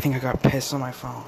I think I got pissed on my phone.